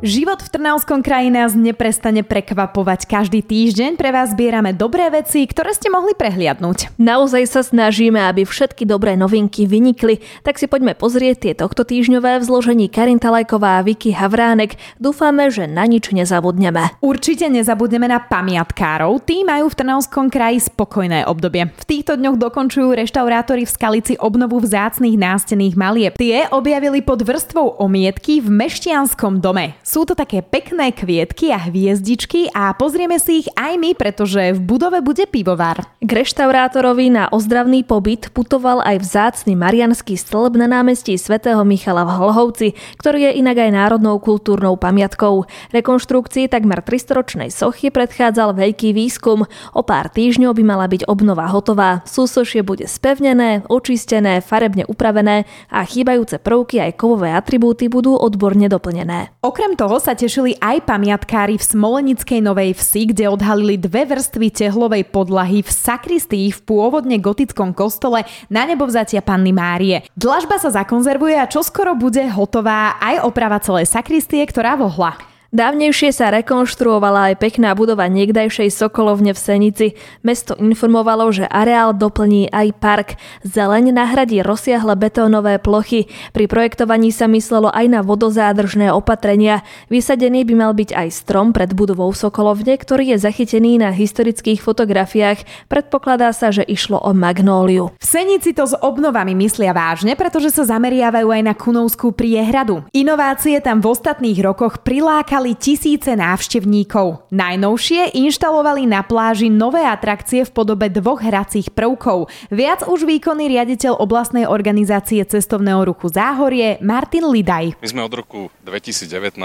Život v Trnavskom kraji nás neprestane prekvapovať. Každý týždeň pre vás zbierame dobré veci, ktoré ste mohli prehliadnúť. Naozaj sa snažíme, aby všetky dobré novinky vynikli, tak si poďme pozrieť tie tohto týždňové v zložení Karin Talajková a Vicky Havránek. Dúfame, že na nič nezabudneme. Určite nezabudneme na pamiatkárov. Tí majú v Trnavskom kraji spokojné obdobie. V týchto dňoch dokončujú reštaurátori v Skalici obnovu vzácných nástených malieb. Tie objavili pod vrstvou omietky v Meštianskom dome. Sú to také pekné kvietky a hviezdičky a pozrieme si ich aj my, pretože v budove bude pivovar. K reštaurátorovi na ozdravný pobyt putoval aj vzácny marianský stĺp na námestí svätého Michala v Hlhovci, ktorý je inak aj národnou kultúrnou pamiatkou. Rekonštrukcii takmer 300-ročnej sochy predchádzal veľký výskum. O pár týždňov by mala byť obnova hotová. Súsošie bude spevnené, očistené, farebne upravené a chýbajúce prvky aj kovové atribúty budú odborne doplnené. Okrem toho sa tešili aj pamiatkári v Smolenickej Novej Vsi, kde odhalili dve vrstvy tehlovej podlahy v sakristii v pôvodne gotickom kostole na nebovzatia Panny Márie. Dlažba sa zakonzervuje a čoskoro bude hotová aj oprava celej sakristie, ktorá vohla. Dávnejšie sa rekonštruovala aj pekná budova niekdajšej Sokolovne v Senici. Mesto informovalo, že areál doplní aj park. Zeleň nahradí rozsiahle betónové plochy. Pri projektovaní sa myslelo aj na vodozádržné opatrenia. Vysadený by mal byť aj strom pred budovou Sokolovne, ktorý je zachytený na historických fotografiách. Predpokladá sa, že išlo o magnóliu. V Senici to s obnovami myslia vážne, pretože sa zameriavajú aj na Kunovskú priehradu. Inovácie tam v ostatných rokoch prilákali prilákali tisíce návštevníkov. Najnovšie inštalovali na pláži nové atrakcie v podobe dvoch hracích prvkov. Viac už výkonný riaditeľ oblastnej organizácie cestovného ruchu Záhorie Martin Lidaj. My sme od roku 2019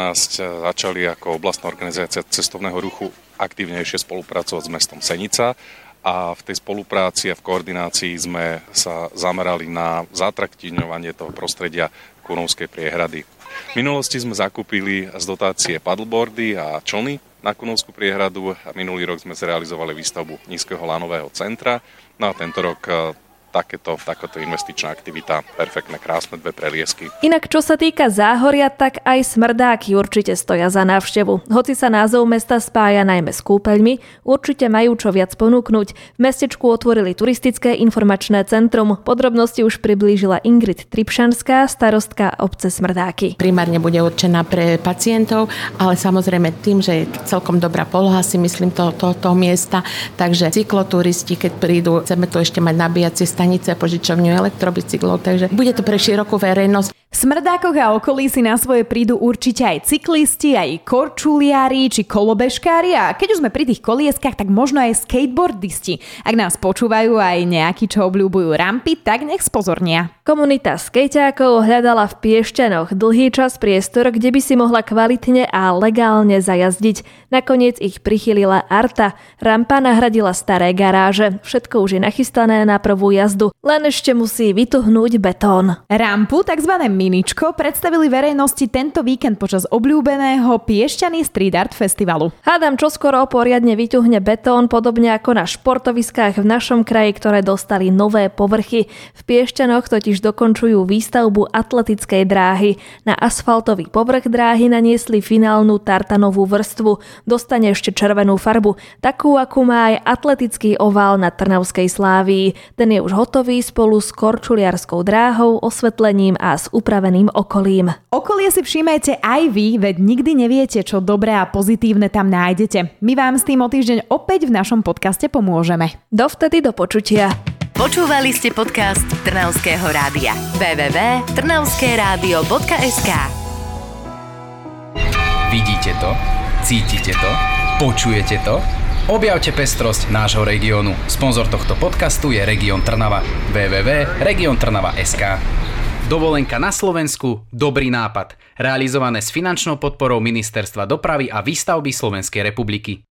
začali ako oblastná organizácia cestovného ruchu aktívnejšie spolupracovať s mestom Senica a v tej spolupráci a v koordinácii sme sa zamerali na zatraktívňovanie toho prostredia Kunovskej priehrady. Minulosti sme zakúpili z dotácie paddleboardy a člny na Kunovskú priehradu a minulý rok sme zrealizovali výstavbu nízkeho lanového centra. No a tento rok takéto, takáto investičná aktivita. Perfektné, krásne dve preliesky. Inak čo sa týka záhoria, tak aj smrdáky určite stoja za návštevu. Hoci sa názov mesta spája najmä s kúpeľmi, určite majú čo viac ponúknuť. V mestečku otvorili turistické informačné centrum. Podrobnosti už priblížila Ingrid Tripšanská, starostka obce Smrdáky. Primárne bude určená pre pacientov, ale samozrejme tým, že je celkom dobrá poloha, si myslím, to, to, toho miesta, takže cykloturisti, keď prídu, chceme tu ešte mať nabíjacie stanice, stanice, požičovňu elektrobicyklov, takže bude to pre širokú verejnosť. Smrdákoch a okolí si na svoje prídu určite aj cyklisti, aj korčuliari či kolobežkári a keď už sme pri tých kolieskach, tak možno aj skateboardisti. Ak nás počúvajú aj nejakí, čo obľúbujú rampy, tak nech spozornia. Komunita skejťákov hľadala v Piešťanoch dlhý čas priestor, kde by si mohla kvalitne a legálne zajazdiť. Nakoniec ich prichylila Arta. Rampa nahradila staré garáže. Všetko už je nachystané na prvú jazdu. Len ešte musí vytuhnúť betón. Rampu, tzv. Miničko predstavili verejnosti tento víkend počas obľúbeného Piešťany Street Art Festivalu. Hádam, čo skoro poriadne vyťuhne betón, podobne ako na športoviskách v našom kraji, ktoré dostali nové povrchy. V Piešťanoch totiž dokončujú výstavbu atletickej dráhy. Na asfaltový povrch dráhy naniesli finálnu tartanovú vrstvu. Dostane ešte červenú farbu, takú, akú má aj atletický ovál na Trnavskej slávii. Ten je už hotový spolu s korčuliarskou dráhou, osvetlením a s upravením upraveným okolím. Okolie si všímajte aj vy, veď nikdy neviete, čo dobré a pozitívne tam nájdete. My vám s tým o týždeň opäť v našom podcaste pomôžeme. Dovtedy do počutia. Počúvali ste podcast Trnavského rádia. www.trnavskeradio.sk Vidíte to? Cítite to? Počujete to? Objavte pestrosť nášho regiónu. Sponzor tohto podcastu je Región Trnava. www.regiontrnava.sk Dovolenka na Slovensku, dobrý nápad. Realizované s finančnou podporou Ministerstva dopravy a výstavby Slovenskej republiky.